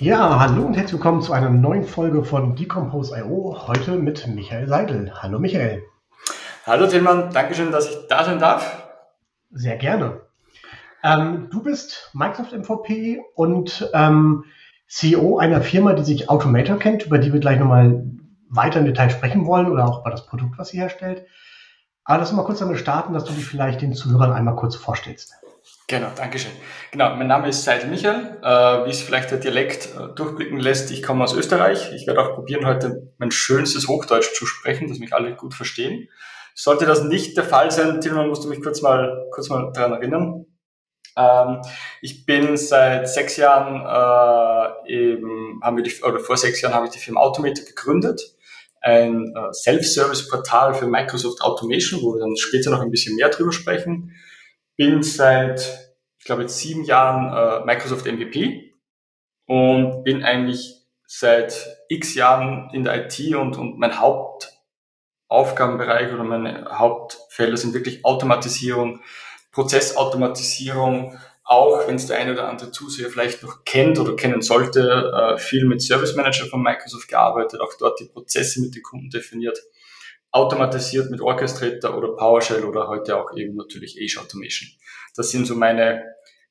Ja, hallo und herzlich willkommen zu einer neuen Folge von Decompose.io. Heute mit Michael Seidel. Hallo Michael. Hallo Tillmann, Dankeschön, dass ich da sein darf. Sehr gerne. Ähm, du bist Microsoft MVP und ähm, CEO einer Firma, die sich Automator kennt, über die wir gleich nochmal weiter im Detail sprechen wollen oder auch über das Produkt, was sie herstellt. Aber lass uns mal kurz damit starten, dass du dich vielleicht den Zuhörern einmal kurz vorstellst. Genau, Dankeschön. Genau, mein Name ist Seidel Michael. Äh, wie es vielleicht der Dialekt äh, durchblicken lässt, ich komme aus Österreich. Ich werde auch probieren, heute mein schönstes Hochdeutsch zu sprechen, dass mich alle gut verstehen. Sollte das nicht der Fall sein, Tilman, musst du mich kurz mal, kurz mal daran erinnern. Ähm, ich bin seit sechs Jahren, äh, eben, haben wir die, oder vor sechs Jahren habe ich die Firma Automator gegründet. Ein äh, Self-Service-Portal für Microsoft Automation, wo wir dann später noch ein bisschen mehr drüber sprechen bin seit, ich glaube, jetzt sieben Jahren äh, Microsoft MVP und bin eigentlich seit x Jahren in der IT und, und mein Hauptaufgabenbereich oder meine Hauptfelder sind wirklich Automatisierung, Prozessautomatisierung, auch wenn es der eine oder andere Zuseher vielleicht noch kennt oder kennen sollte, äh, viel mit Service Manager von Microsoft gearbeitet, auch dort die Prozesse mit den Kunden definiert automatisiert mit Orchestrator oder PowerShell oder heute auch eben natürlich Azure Automation. Das sind so meine,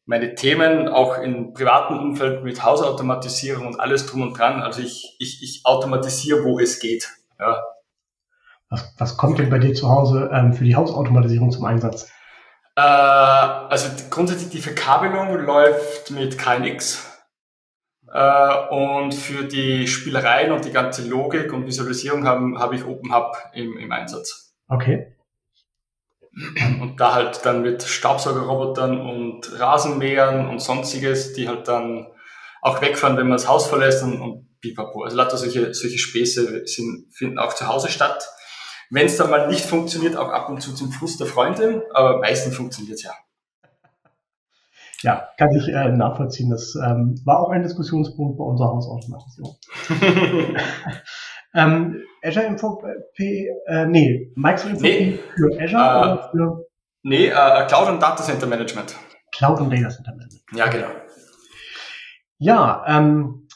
meine Themen, auch im privaten Umfeld mit Hausautomatisierung und alles drum und dran. Also ich, ich, ich automatisiere, wo es geht. Ja. Was, was kommt denn bei dir zu Hause ähm, für die Hausautomatisierung zum Einsatz? Äh, also grundsätzlich die Verkabelung läuft mit KNX. Äh, und für die Spielereien und die ganze Logik und Visualisierung habe hab ich OpenHub im, im Einsatz. Okay. Und da halt dann mit Staubsaugerrobotern und Rasenmähern und sonstiges, die halt dann auch wegfahren, wenn man das Haus verlässt und, und pipapo. Also lauter solche, solche Späße sind, finden auch zu Hause statt. Wenn es dann mal nicht funktioniert, auch ab und zu zum Frust der Freundin, aber meistens funktioniert es ja. Ja, kann ich äh, nachvollziehen. Das ähm, war auch ein Diskussionspunkt bei unserer Hausautomatisierung. ähm, Azure MVP, äh, nee, Microsoft nee. für Azure äh, oder für? Nee, äh, Cloud und Data Center Management. Cloud und Data Center Management. Ja, genau. Ja, ähm,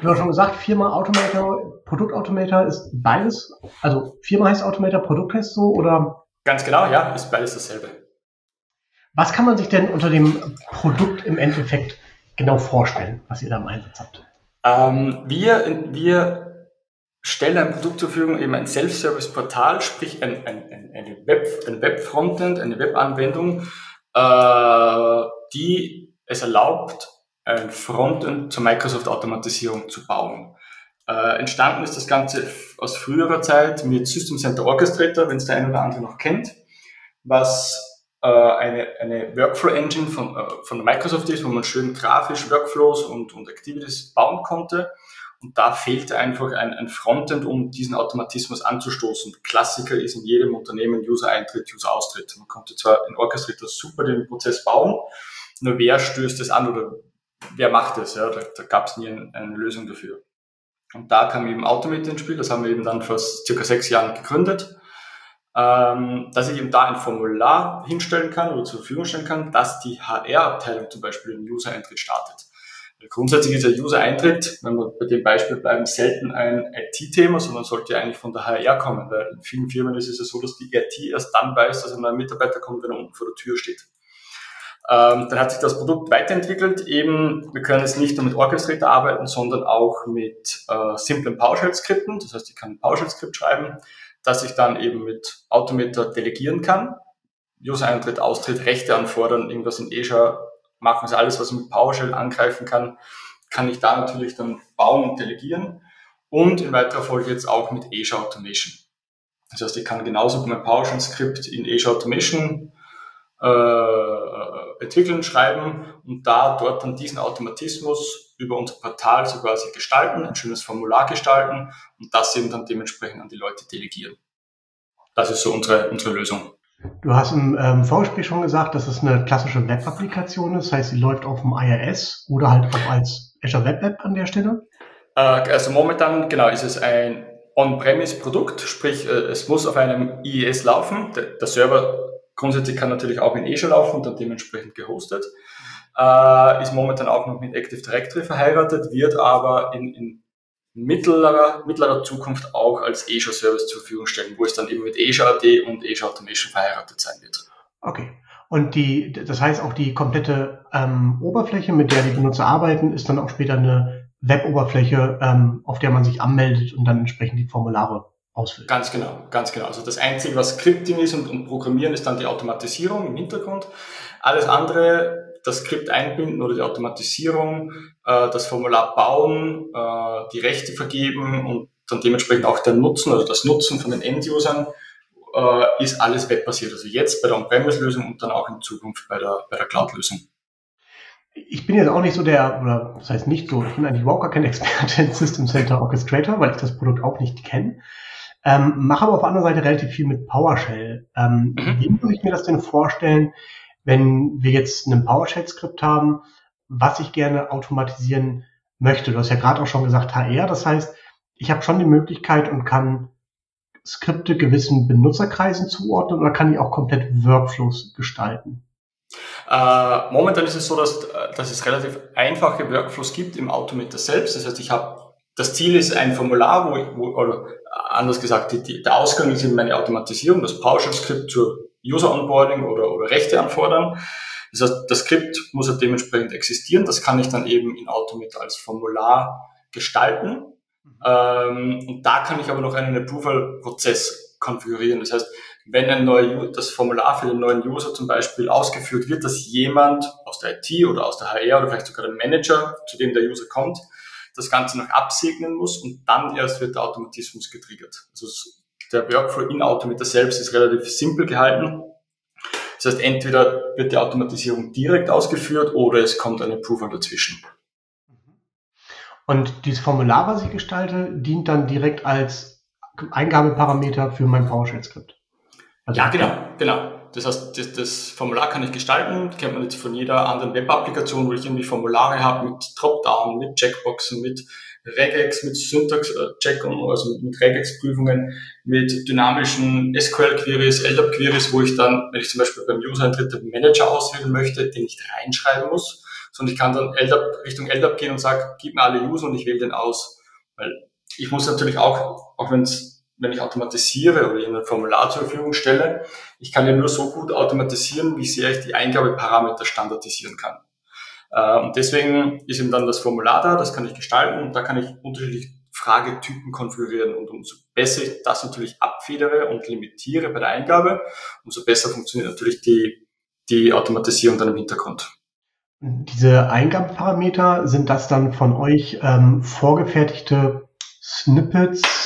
du hast schon gesagt, Firma Automator, Produktautomator ist beides. Also Firma heißt Automator, Produkt heißt so oder? Ganz genau, ja, ist beides dasselbe. Was kann man sich denn unter dem Produkt im Endeffekt genau vorstellen, was ihr da im Einsatz habt? Ähm, wir, wir stellen ein Produkt zur Verfügung, eben ein Self-Service-Portal, sprich ein, ein, ein, eine Web, ein Web-Frontend, eine Web-Anwendung, äh, die es erlaubt, ein Frontend zur Microsoft-Automatisierung zu bauen. Äh, entstanden ist das Ganze aus früherer Zeit mit System Center Orchestrator, wenn es der eine oder andere noch kennt, was äh, eine, eine Workflow-Engine von, äh, von Microsoft ist, wo man schön grafisch Workflows und, und Activities bauen konnte. Und da fehlte einfach ein, ein Frontend, um diesen Automatismus anzustoßen. Klassiker ist in jedem Unternehmen User-Eintritt, User-Austritt. Man konnte zwar in Orchestrator super den Prozess bauen, nur wer stößt es an oder wer macht es? Ja? Da, da gab es nie eine, eine Lösung dafür. Und da kam eben Automate ins Spiel. Das haben wir eben dann vor circa sechs Jahren gegründet ähm, dass ich eben da ein Formular hinstellen kann oder zur Verfügung stellen kann, dass die HR-Abteilung zum Beispiel einen User-Eintritt startet. Grundsätzlich ist der User-Eintritt, wenn wir bei dem Beispiel bleiben, selten ein IT-Thema, sondern sollte eigentlich von der HR kommen, weil in vielen Firmen ist es ja so, dass die IT erst dann weiß, dass ein neuer Mitarbeiter kommt, wenn er unten vor der Tür steht. Ähm, dann hat sich das Produkt weiterentwickelt. Eben, wir können jetzt nicht nur mit Orchestrator arbeiten, sondern auch mit äh, simplen PowerShell-Skripten. Das heißt, ich kann ein PowerShell-Skript schreiben, dass ich dann eben mit Automator delegieren kann. User-Eintritt, Austritt, Rechte anfordern, irgendwas in Azure machen, also alles, was ich mit PowerShell angreifen kann, kann ich da natürlich dann bauen und delegieren. Und in weiterer Folge jetzt auch mit Azure Automation. Das heißt, ich kann genauso mein PowerShell-Skript in Azure Automation äh, entwickeln, schreiben und da dort dann diesen Automatismus über unser Portal so quasi gestalten, ein schönes Formular gestalten und das eben dann dementsprechend an die Leute delegieren. das ist so unsere, unsere Lösung. Du hast im ähm, Vorgespräch schon gesagt, dass es eine klassische Web-Applikation ist. Das heißt, sie läuft auf dem IIS oder halt auch als Azure Web App an der Stelle? Äh, also momentan, genau, ist es ein On-Premise-Produkt, sprich, äh, es muss auf einem IIS laufen. Der, der, Server grundsätzlich kann natürlich auch in Azure laufen und dann dementsprechend gehostet. Äh, ist momentan auch noch mit Active Directory verheiratet, wird aber in, in mittlerer, mittlerer Zukunft auch als Azure Service zur Verfügung stellen, wo es dann eben mit Azure AD und Azure Automation verheiratet sein wird. Okay. Und die, das heißt auch die komplette ähm, Oberfläche, mit der die Benutzer arbeiten, ist dann auch später eine Web-Oberfläche, ähm, auf der man sich anmeldet und dann entsprechend die Formulare ausfüllt. Ganz genau, ganz genau. Also das Einzige, was Scripting ist und, und Programmieren, ist dann die Automatisierung im Hintergrund. Alles andere das Skript einbinden oder die Automatisierung, äh, das Formular bauen, äh, die Rechte vergeben und dann dementsprechend auch der Nutzen oder das Nutzen von den End-Usern äh, ist alles webbasiert. Also jetzt bei der On-Premise-Lösung und dann auch in Zukunft bei der, bei der Cloud-Lösung. Ich bin jetzt auch nicht so der, oder das heißt nicht so, ich bin eigentlich überhaupt gar kein Experte in System Center Orchestrator, weil ich das Produkt auch nicht kenne. Ähm, mache aber auf der anderen Seite relativ viel mit PowerShell. Ähm, mhm. Wie muss ich mir das denn vorstellen, wenn wir jetzt einen PowerShell-Skript haben, was ich gerne automatisieren möchte. Du hast ja gerade auch schon gesagt HR, das heißt, ich habe schon die Möglichkeit und kann Skripte gewissen Benutzerkreisen zuordnen oder kann ich auch komplett Workflows gestalten? Äh, momentan ist es so, dass, dass es relativ einfache Workflows gibt im Automator selbst. Das heißt, ich habe das Ziel ist ein Formular, wo, ich, wo oder anders gesagt, die, die, der Ausgang ist eben meine Automatisierung, das PowerShell-Skript zur User Onboarding oder, oder Rechte anfordern. Das heißt, das Skript muss ja dementsprechend existieren. Das kann ich dann eben in Automate als Formular gestalten. Ähm, und da kann ich aber noch einen Approval-Prozess konfigurieren. Das heißt, wenn ein neuer, das Formular für den neuen User zum Beispiel ausgeführt wird, dass jemand aus der IT oder aus der HR oder vielleicht sogar der Manager, zu dem der User kommt, das Ganze noch absegnen muss und dann erst wird der Automatismus getriggert. Also der Workflow in Automata selbst ist relativ simpel gehalten. Das heißt, entweder wird die Automatisierung direkt ausgeführt oder es kommt ein Approval dazwischen. Und dieses Formular, was ich gestalte, dient dann direkt als Eingabeparameter für mein PowerShell-Skript. Also ja, genau, genau. Das heißt, das, das, Formular kann ich gestalten, kennt man jetzt von jeder anderen Web-Applikation, wo ich irgendwie Formulare habe mit Dropdown, mit Checkboxen, mit Regex mit Syntax-Check, also mit Regex-Prüfungen, mit dynamischen SQL-Queries, LDAP-Queries, wo ich dann, wenn ich zum Beispiel beim User-Eintritt den Manager auswählen möchte, den nicht reinschreiben muss, sondern ich kann dann LDAP, Richtung LDAP gehen und sage, gib mir alle User und ich wähle den aus. Weil ich muss natürlich auch, auch wenn's wenn ich automatisiere oder Ihnen ein Formular zur Verfügung stelle, ich kann ja nur so gut automatisieren, wie sehr ich die Eingabeparameter standardisieren kann. Äh, und deswegen ist eben dann das Formular da, das kann ich gestalten und da kann ich unterschiedliche Fragetypen konfigurieren. Und umso besser ich das natürlich abfedere und limitiere bei der Eingabe, umso besser funktioniert natürlich die, die Automatisierung dann im Hintergrund. Diese Eingabeparameter, sind das dann von euch ähm, vorgefertigte Snippets,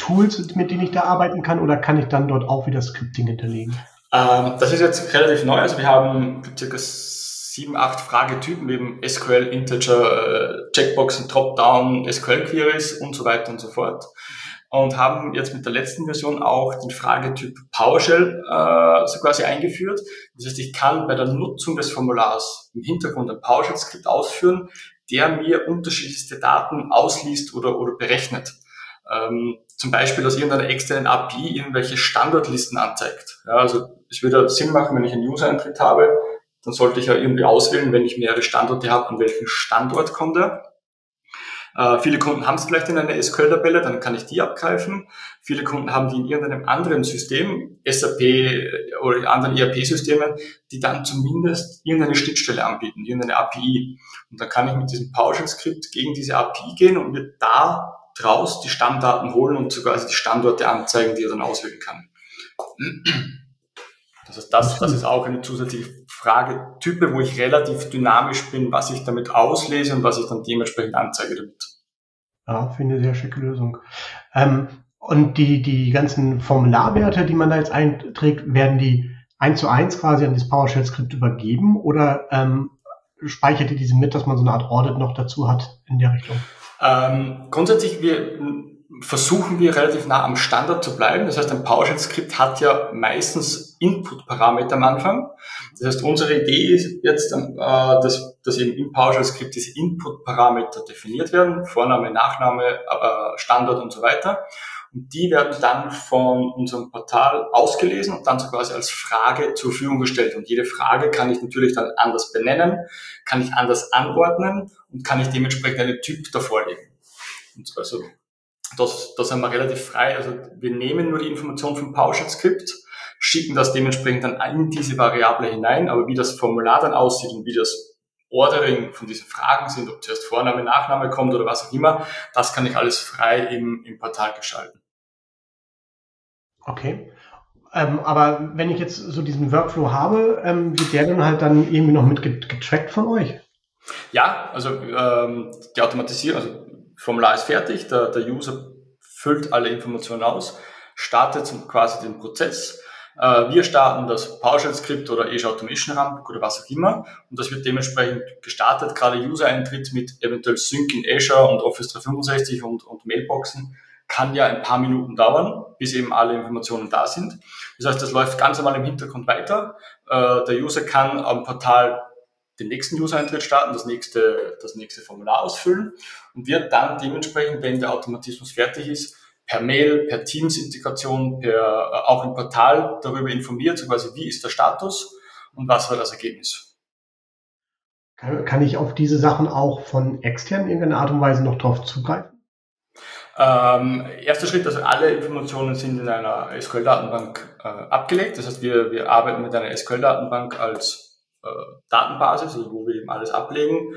Tools, mit denen ich da arbeiten kann, oder kann ich dann dort auch wieder Scripting hinterlegen? Ähm, das ist jetzt relativ neu. Also wir haben circa sieben, acht Fragetypen, eben SQL, Integer, äh, Checkboxen, Dropdown, SQL-Queries und so weiter und so fort. Und haben jetzt mit der letzten Version auch den Fragetyp PowerShell äh, so quasi eingeführt. Das heißt, ich kann bei der Nutzung des Formulars im Hintergrund ein PowerShell-Skript ausführen, der mir unterschiedlichste Daten ausliest oder, oder berechnet. Ähm, zum Beispiel aus irgendeiner externen API irgendwelche Standardlisten anzeigt. Ja, also es würde Sinn machen, wenn ich einen User-Eintritt habe, dann sollte ich ja irgendwie auswählen, wenn ich mehrere Standorte habe, an welchen Standort kommt er. Äh, viele Kunden haben es vielleicht in einer SQL-Tabelle, dann kann ich die abgreifen. Viele Kunden haben die in irgendeinem anderen System, SAP oder anderen ERP-Systemen, die dann zumindest irgendeine Schnittstelle anbieten, irgendeine API. Und dann kann ich mit diesem PowerShell-Skript gegen diese API gehen und mir da draus die Stammdaten holen und sogar die Standorte anzeigen, die er dann auswählen kann. Das heißt, das, das ist auch eine zusätzliche Fragetype, wo ich relativ dynamisch bin, was ich damit auslese und was ich dann dementsprechend anzeige damit. Ja, finde eine sehr schicke Lösung. Ähm, und die, die ganzen Formularwerte, die man da jetzt einträgt, werden die eins zu eins quasi an das PowerShell-Skript übergeben oder ähm, speichert ihr diese mit, dass man so eine Art Audit noch dazu hat in der Richtung? Ähm, grundsätzlich, wir versuchen wir relativ nah am Standard zu bleiben. Das heißt, ein PowerShell-Skript hat ja meistens Input-Parameter am Anfang. Das heißt, unsere Idee ist jetzt, äh, dass, dass eben im PowerShell-Skript diese Input-Parameter definiert werden, Vorname, Nachname, äh, Standard und so weiter. Und die werden dann von unserem Portal ausgelesen und dann so quasi als Frage zur Verfügung gestellt. Und jede Frage kann ich natürlich dann anders benennen, kann ich anders anordnen und kann ich dementsprechend einen Typ davor legen. Und also das, da sind wir relativ frei. Also wir nehmen nur die Information vom PowerShell-Skript, schicken das dementsprechend dann in diese Variable hinein, aber wie das Formular dann aussieht und wie das Ordering von diesen Fragen sind, ob zuerst Vorname, Nachname kommt oder was auch immer, das kann ich alles frei im, im Portal gestalten. Okay. Ähm, aber wenn ich jetzt so diesen Workflow habe, ähm, wird der dann halt dann irgendwie noch mit getrackt von euch? Ja, also ähm, die Automatisierung, also Formular ist fertig, der, der User füllt alle Informationen aus, startet quasi den Prozess. Äh, wir starten das PowerShell-Skript oder Azure Automation Ramp oder was auch immer und das wird dementsprechend gestartet. Gerade User-Eintritt mit eventuell Sync in Azure und Office 365 und, und Mailboxen kann ja ein paar Minuten dauern, bis eben alle Informationen da sind. Das heißt, das läuft ganz normal im Hintergrund weiter. Äh, der User kann am Portal den nächsten User-Eintritt starten, das nächste, das nächste Formular ausfüllen und wird dann dementsprechend, wenn der Automatismus fertig ist, per Mail, per Teams-Integration, per äh, auch im Portal darüber informiert, so quasi wie ist der Status und was war das Ergebnis. Kann ich auf diese Sachen auch von extern in irgendeiner Art und Weise noch drauf zugreifen? Ähm, erster Schritt, also alle Informationen sind in einer SQL-Datenbank äh, abgelegt. Das heißt, wir, wir arbeiten mit einer SQL-Datenbank als äh, Datenbasis, also wo wir eben alles ablegen.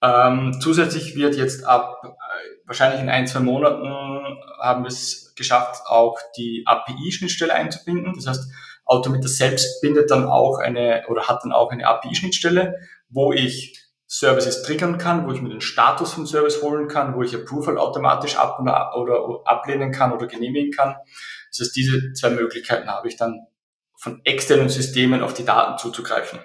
Ähm, zusätzlich wird jetzt ab äh, wahrscheinlich in ein, zwei Monaten haben wir es geschafft, auch die API-Schnittstelle einzubinden. Das heißt, Autometer selbst bindet dann auch eine oder hat dann auch eine API-Schnittstelle, wo ich Services triggern kann, wo ich mir den Status vom Service holen kann, wo ich Approval automatisch ab oder, ablehnen kann oder genehmigen kann. Das heißt, diese zwei Möglichkeiten habe ich dann von externen Systemen auf die Daten zuzugreifen.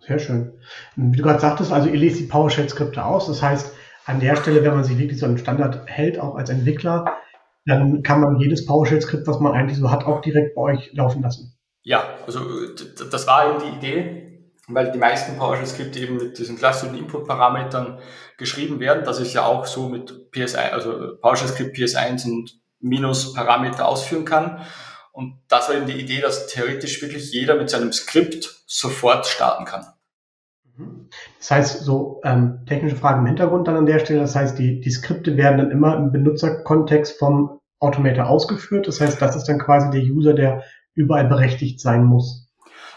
Sehr schön. Wie du gerade sagtest, also ihr lest die PowerShell-Skripte aus. Das heißt, an der Stelle, wenn man sich wirklich so einen Standard hält, auch als Entwickler, dann kann man jedes PowerShell-Skript, was man eigentlich so hat, auch direkt bei euch laufen lassen. Ja, also das war eben die Idee, weil die meisten PowerShell-Skripte eben mit diesen klassischen Input-Parametern geschrieben werden. Das ist ja auch so mit PS1, also PowerShell-Skript PS1 und Minus-Parameter ausführen kann. Und das war eben die Idee, dass theoretisch wirklich jeder mit seinem Skript sofort starten kann. Das heißt, so ähm, technische Fragen im Hintergrund dann an der Stelle. Das heißt, die, die Skripte werden dann immer im Benutzerkontext vom Automator ausgeführt. Das heißt, das ist dann quasi der User, der überall berechtigt sein muss.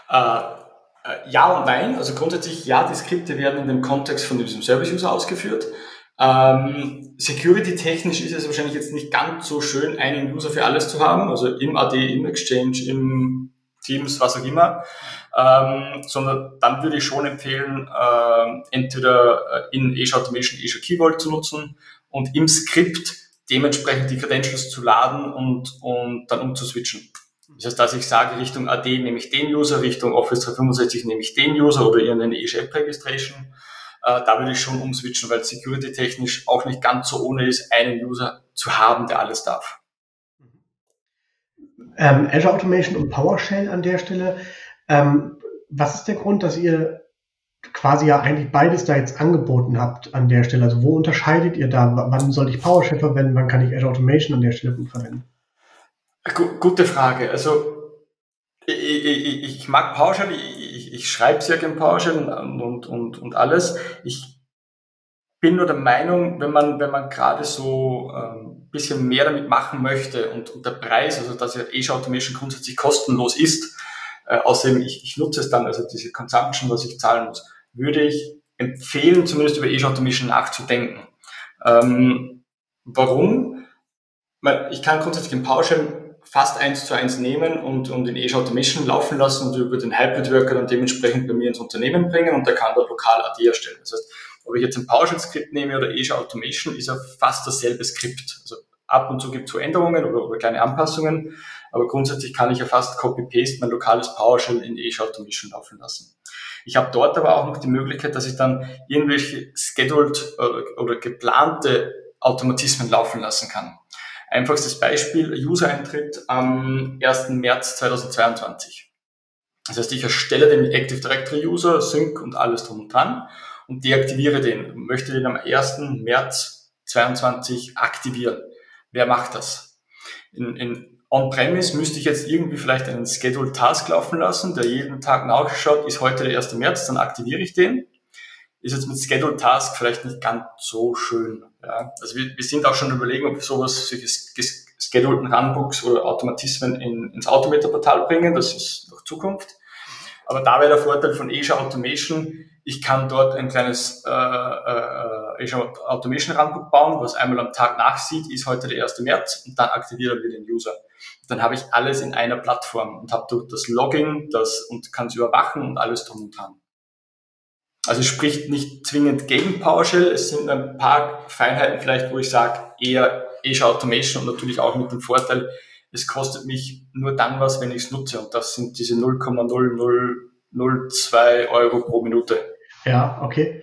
Äh, äh ja und nein. Also grundsätzlich ja, die Skripte werden in dem Kontext von diesem Service-User ausgeführt. Ähm, Security-technisch ist es wahrscheinlich jetzt nicht ganz so schön, einen User für alles zu haben, also im AD, im Exchange, im Teams, was auch immer, ähm, sondern dann würde ich schon empfehlen, äh, entweder in Azure Automation Azure Key Vault zu nutzen und im Skript dementsprechend die Credentials zu laden und, und dann umzuswitchen. Das heißt, dass ich sage, Richtung AD nehme ich den User, Richtung Office 365 nehme ich den User oder irgendeine Azure App Registration äh, da würde ich schon umswitchen, weil security-technisch auch nicht ganz so ohne ist, einen User zu haben, der alles darf. Ähm, Azure Automation und PowerShell an der Stelle. Ähm, was ist der Grund, dass ihr quasi ja eigentlich beides da jetzt angeboten habt an der Stelle? Also wo unterscheidet ihr da? Wann soll ich PowerShell verwenden? Wann kann ich Azure Automation an der Stelle verwenden? Gute Frage. Also ich, ich, ich mag PowerShell, ich, ich schreibe sehr gerne PowerShell und, und, und, alles. Ich bin nur der Meinung, wenn man, wenn man gerade so ähm, bisschen mehr damit machen möchte und, und der Preis, also dass ja Azure Automation grundsätzlich kostenlos ist, äh, außerdem ich, ich nutze es dann, also diese Consumption, was ich zahlen muss, würde ich empfehlen, zumindest über Azure Automation nachzudenken. Ähm, warum? Ich kann grundsätzlich in PowerShell fast eins zu eins nehmen und, und in Azure Automation laufen lassen und über den Hybrid Worker dann dementsprechend bei mir ins Unternehmen bringen und der kann dort lokal AD erstellen. Das heißt, ob ich jetzt ein PowerShell-Skript nehme oder Azure Automation, ist ja fast dasselbe Skript. Also ab und zu gibt es Änderungen oder, oder kleine Anpassungen, aber grundsätzlich kann ich ja fast Copy-Paste mein lokales PowerShell in Azure Automation laufen lassen. Ich habe dort aber auch noch die Möglichkeit, dass ich dann irgendwelche scheduled oder, oder geplante Automatismen laufen lassen kann. Einfachstes Beispiel, User-Eintritt am 1. März 2022. Das heißt, ich erstelle den Active Directory User, Sync und alles drum und dran und deaktiviere den, möchte den am 1. März 2022 aktivieren. Wer macht das? In, in On-Premise müsste ich jetzt irgendwie vielleicht einen Scheduled Task laufen lassen, der jeden Tag nachschaut, ist heute der 1. März, dann aktiviere ich den. Ist jetzt mit Scheduled Task vielleicht nicht ganz so schön. Ja. Also wir, wir sind auch schon überlegen, ob wir sowas, solche schedulten Runbooks oder Automatismen in, ins Automator-Portal bringen. Das ist noch Zukunft. Aber da wäre der Vorteil von Azure Automation, ich kann dort ein kleines äh, äh, Azure Automation Runbook bauen, was einmal am Tag nachsieht, ist heute der 1. März und dann aktivieren wir den User. Dann habe ich alles in einer Plattform und habe dort das Login das, und kann es überwachen und alles drum und dran. Also es spricht nicht zwingend gegen PowerShell, es sind ein paar Feinheiten vielleicht, wo ich sage, eher Azure Automation und natürlich auch mit dem Vorteil, es kostet mich nur dann was, wenn ich es nutze und das sind diese 0,0002 Euro pro Minute. Ja, okay.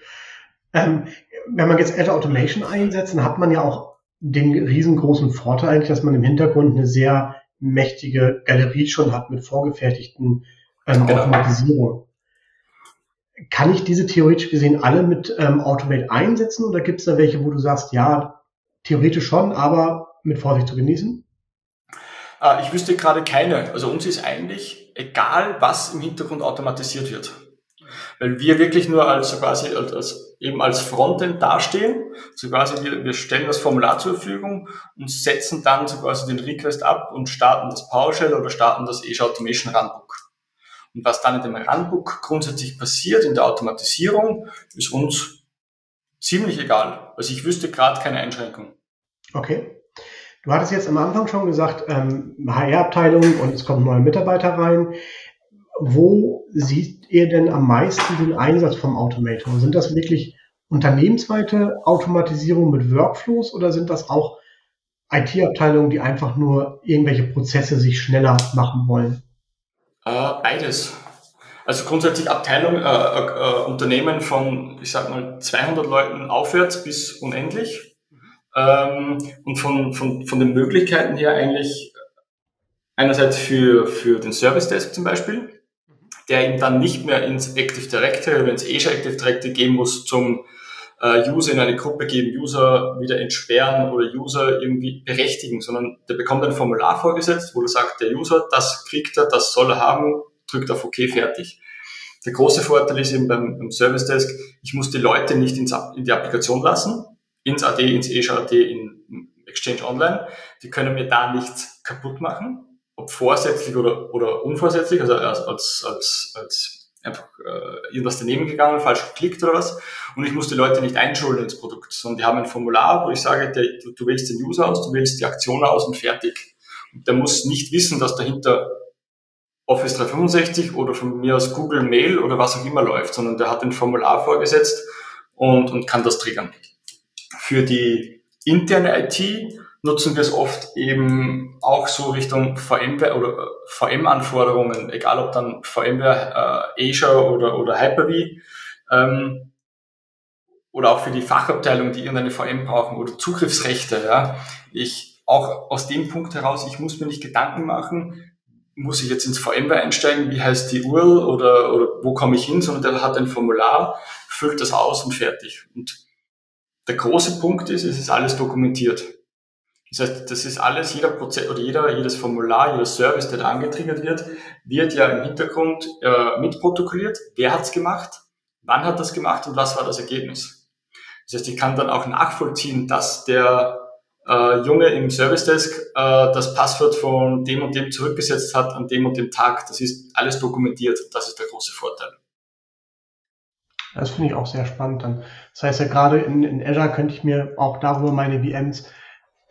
Ähm, wenn man jetzt Azure Automation einsetzt, dann hat man ja auch den riesengroßen Vorteil eigentlich, dass man im Hintergrund eine sehr mächtige Galerie schon hat mit vorgefertigten ähm, genau. Automatisierungen. Kann ich diese theoretisch gesehen alle mit ähm, Automate einsetzen oder gibt es da welche, wo du sagst, ja, theoretisch schon, aber mit Vorsicht zu genießen? Äh, ich wüsste gerade keine. Also uns ist eigentlich egal, was im Hintergrund automatisiert wird. Weil wir wirklich nur als quasi als, eben als Frontend dastehen. So quasi wir, wir stellen das Formular zur Verfügung und setzen dann so quasi den Request ab und starten das PowerShell oder starten das Azure Automation Runbook. Und was dann in dem Runbook grundsätzlich passiert in der Automatisierung, ist uns ziemlich egal. Also ich wüsste gerade keine Einschränkung. Okay. Du hattest jetzt am Anfang schon gesagt, ähm, HR-Abteilung und es kommen neue Mitarbeiter rein. Wo seht ihr denn am meisten den Einsatz vom Automator? Sind das wirklich unternehmensweite Automatisierung mit Workflows oder sind das auch IT-Abteilungen, die einfach nur irgendwelche Prozesse sich schneller machen wollen? Äh, beides. Also grundsätzlich Abteilung, äh, äh Unternehmen von, ich sag mal, 200 Leuten aufwärts bis unendlich. Ähm, und von, von, von den Möglichkeiten her eigentlich einerseits für, für den Service Desk zum Beispiel, der eben dann nicht mehr ins Active Directory oder ins Azure Active Directory gehen muss zum äh, User in eine Gruppe geben, User wieder entsperren oder User irgendwie berechtigen, sondern der bekommt ein Formular vorgesetzt, wo er sagt, der User, das kriegt er, das soll er haben, drückt auf OK, fertig. Der große Vorteil ist eben beim, beim Service Desk, ich muss die Leute nicht ins, in die Applikation lassen, ins AD, ins Azure AD, in Exchange Online. Die können mir da nichts kaputt machen, ob vorsätzlich oder, oder unvorsätzlich, also als, als, als, als einfach äh, irgendwas daneben gegangen, falsch geklickt oder was. Und ich muss die Leute nicht einschulen ins Produkt, sondern die haben ein Formular, wo ich sage, der, du, du wählst den User aus, du wählst die Aktion aus und fertig. Und der muss nicht wissen, dass dahinter Office 365 oder von mir aus Google Mail oder was auch immer läuft, sondern der hat ein Formular vorgesetzt und, und kann das triggern. Für die interne IT nutzen wir es oft eben auch so Richtung VMware oder äh, VM-Anforderungen, egal ob dann VMware, äh, Azure oder, oder Hyper-V, ähm, oder auch für die Fachabteilung, die irgendeine VM brauchen oder Zugriffsrechte. Ja. Ich auch aus dem Punkt heraus, ich muss mir nicht Gedanken machen, muss ich jetzt ins VMware einsteigen, wie heißt die URL oder, oder wo komme ich hin, sondern der hat ein Formular, füllt das aus und fertig. Und der große Punkt ist, es ist alles dokumentiert. Das heißt, das ist alles, jeder Prozess oder jeder, jedes Formular, jeder Service, der da angetriggert wird, wird ja im Hintergrund äh, mitprotokolliert. Wer hat's gemacht? Wann hat das gemacht und was war das Ergebnis? Das heißt, ich kann dann auch nachvollziehen, dass der äh, Junge im Service Desk äh, das Passwort von dem und dem zurückgesetzt hat an dem und dem Tag. Das ist alles dokumentiert. Das ist der große Vorteil. Das finde ich auch sehr spannend dann. Das heißt ja gerade in, in Azure könnte ich mir auch darüber meine VMs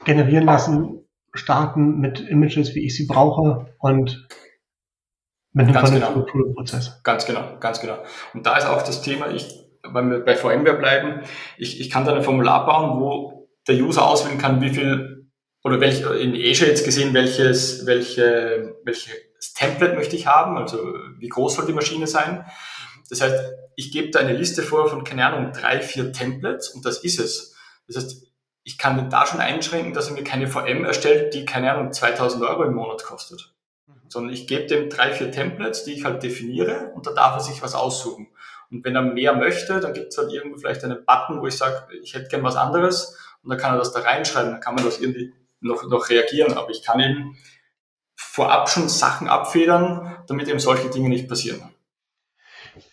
generieren lassen, starten mit Images, wie ich sie brauche und mit einem vernünftigen genau. Prozess. Ganz genau, ganz genau. Und da ist auch das Thema, ich, wenn wir bei VMware bleiben, ich, ich kann da ein Formular bauen, wo der User auswählen kann, wie viel oder welch, in Azure jetzt gesehen, welches, welche, welches Template möchte ich haben, also wie groß soll die Maschine sein. Das heißt, ich gebe da eine Liste vor von, keine Ahnung, drei, vier Templates und das ist es. Das heißt, ich kann den da schon einschränken, dass er mir keine VM erstellt, die, keine Ahnung, 2000 Euro im Monat kostet. Mhm. Sondern ich gebe dem drei, vier Templates, die ich halt definiere und da darf er sich was aussuchen. Und wenn er mehr möchte, dann gibt es halt irgendwo vielleicht einen Button, wo ich sage, ich hätte gern was anderes und dann kann er das da reinschreiben, dann kann man das irgendwie noch, noch reagieren. Aber ich kann eben vorab schon Sachen abfedern, damit eben solche Dinge nicht passieren.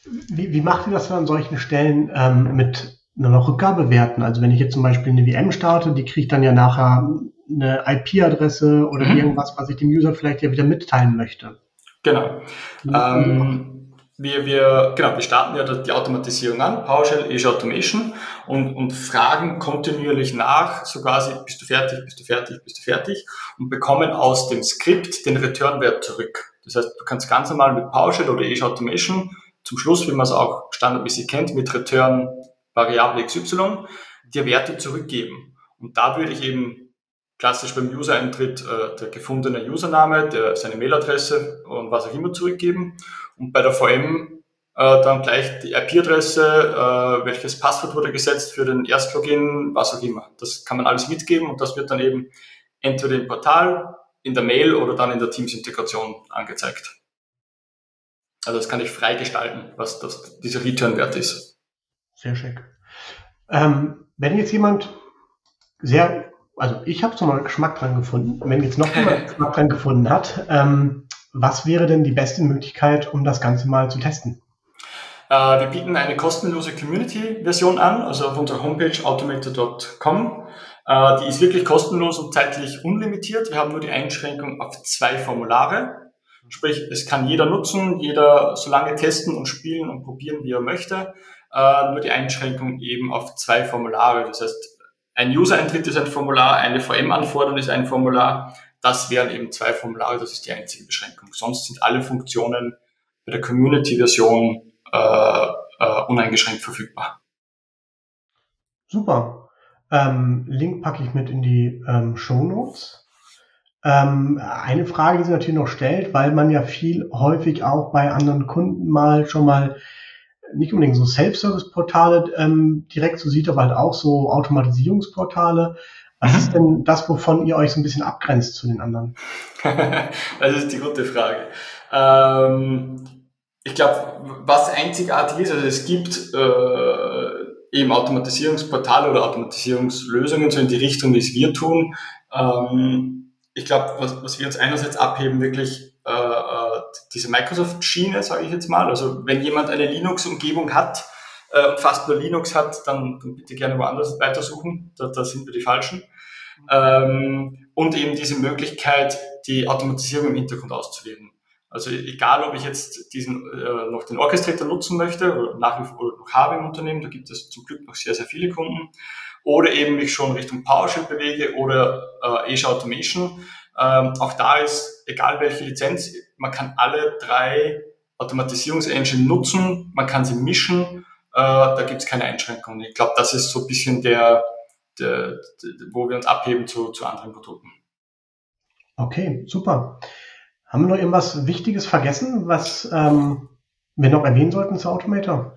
Wie, wie macht ihr das an solchen Stellen ähm, mit einer Rückgabewerten? Also wenn ich jetzt zum Beispiel eine VM starte, die kriegt dann ja nachher eine IP-Adresse oder mhm. irgendwas, was ich dem User vielleicht ja wieder mitteilen möchte. Genau. Ähm, wir, wir, genau, wir starten ja die Automatisierung an, PowerShell, Azure Automation und, und fragen kontinuierlich nach, so quasi, bist du fertig, bist du fertig, bist du fertig und bekommen aus dem Skript den Return-Wert zurück. Das heißt, du kannst ganz normal mit PowerShell oder Azure Automation zum Schluss, wie man es auch standardmäßig kennt, mit Return Variable XY, dir Werte zurückgeben. Und da würde ich eben klassisch beim User-Eintritt äh, der gefundene Username, der, seine Mailadresse und was auch immer zurückgeben. Und bei der VM äh, dann gleich die IP-Adresse, äh, welches Passwort wurde gesetzt für den Erstlogin, was auch immer. Das kann man alles mitgeben und das wird dann eben entweder im Portal, in der Mail oder dann in der Teams-Integration angezeigt. Also das kann ich frei gestalten, was das, dieser Return-Wert ist. Sehr schick. Ähm, wenn jetzt jemand sehr also ich habe schon mal Geschmack dran gefunden. Wenn jetzt noch jemand Geschmack dran gefunden hat, ähm, was wäre denn die beste Möglichkeit, um das Ganze mal zu testen? Äh, wir bieten eine kostenlose Community-Version an, also auf unserer Homepage automator.com. Äh, die ist wirklich kostenlos und zeitlich unlimitiert. Wir haben nur die Einschränkung auf zwei Formulare. Sprich, es kann jeder nutzen, jeder so lange testen und spielen und probieren, wie er möchte. Äh, nur die Einschränkung eben auf zwei Formulare. Das heißt, ein User-Eintritt ist ein Formular, eine VM-Anforderung ist ein Formular. Das wären eben zwei Formulare, das ist die einzige Beschränkung. Sonst sind alle Funktionen bei der Community-Version äh, äh, uneingeschränkt verfügbar. Super. Ähm, Link packe ich mit in die ähm, Show Notes. Ähm, eine Frage, die sich natürlich noch stellt, weil man ja viel häufig auch bei anderen Kunden mal schon mal nicht unbedingt so Self-Service-Portale ähm, direkt so sieht, aber halt auch so Automatisierungsportale. Was ist denn das, wovon ihr euch so ein bisschen abgrenzt zu den anderen? das ist die gute Frage. Ähm, ich glaube, was einzigartig ist, also es gibt äh, eben Automatisierungsportale oder Automatisierungslösungen so in die Richtung, wie es wir tun. Ähm, ich glaube, was, was wir uns einerseits abheben, wirklich äh, diese Microsoft-Schiene, sage ich jetzt mal. Also wenn jemand eine Linux-Umgebung hat äh, und fast nur Linux hat, dann, dann bitte gerne woanders weitersuchen. Da, da sind wir die Falschen. Ähm, und eben diese Möglichkeit, die Automatisierung im Hintergrund auszuwählen. Also egal, ob ich jetzt diesen äh, noch den Orchestrator nutzen möchte oder nach wie vor noch habe im Unternehmen, da gibt es zum Glück noch sehr, sehr viele Kunden, oder eben mich schon Richtung PowerShell bewege oder äh, Azure Automation, ähm, auch da ist, egal welche Lizenz, man kann alle drei Automatisierungsengine nutzen, man kann sie mischen, äh, da gibt es keine Einschränkungen. Ich glaube, das ist so ein bisschen der, der, der, wo wir uns abheben zu, zu anderen Produkten. Okay, super. Haben wir noch irgendwas Wichtiges vergessen, was ähm, wir noch erwähnen sollten zu Automator?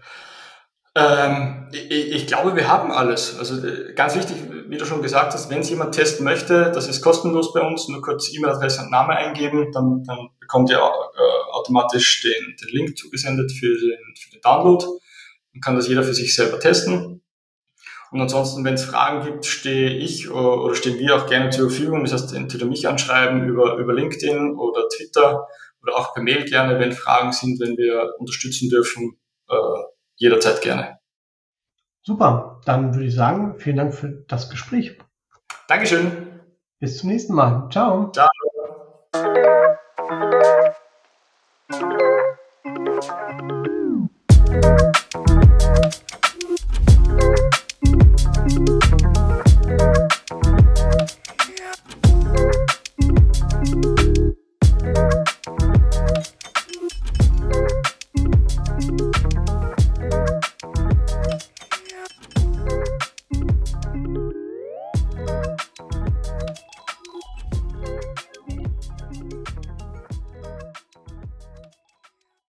Ähm, ich, ich, glaube, wir haben alles. Also äh, ganz wichtig, wie du schon gesagt hast, wenn es jemand testen möchte, das ist kostenlos bei uns, nur kurz E-Mail-Adresse und Name eingeben, dann, dann bekommt ihr äh, automatisch den, den Link zugesendet für den, für den Download. Dann kann das jeder für sich selber testen. Und ansonsten, wenn es Fragen gibt, stehe ich oder stehen wir auch gerne zur Verfügung. Das heißt, entweder mich anschreiben über, über LinkedIn oder Twitter oder auch per Mail gerne, wenn Fragen sind, wenn wir unterstützen dürfen. Äh, jederzeit gerne. Super, dann würde ich sagen, vielen Dank für das Gespräch. Dankeschön. Bis zum nächsten Mal. Ciao. Ciao.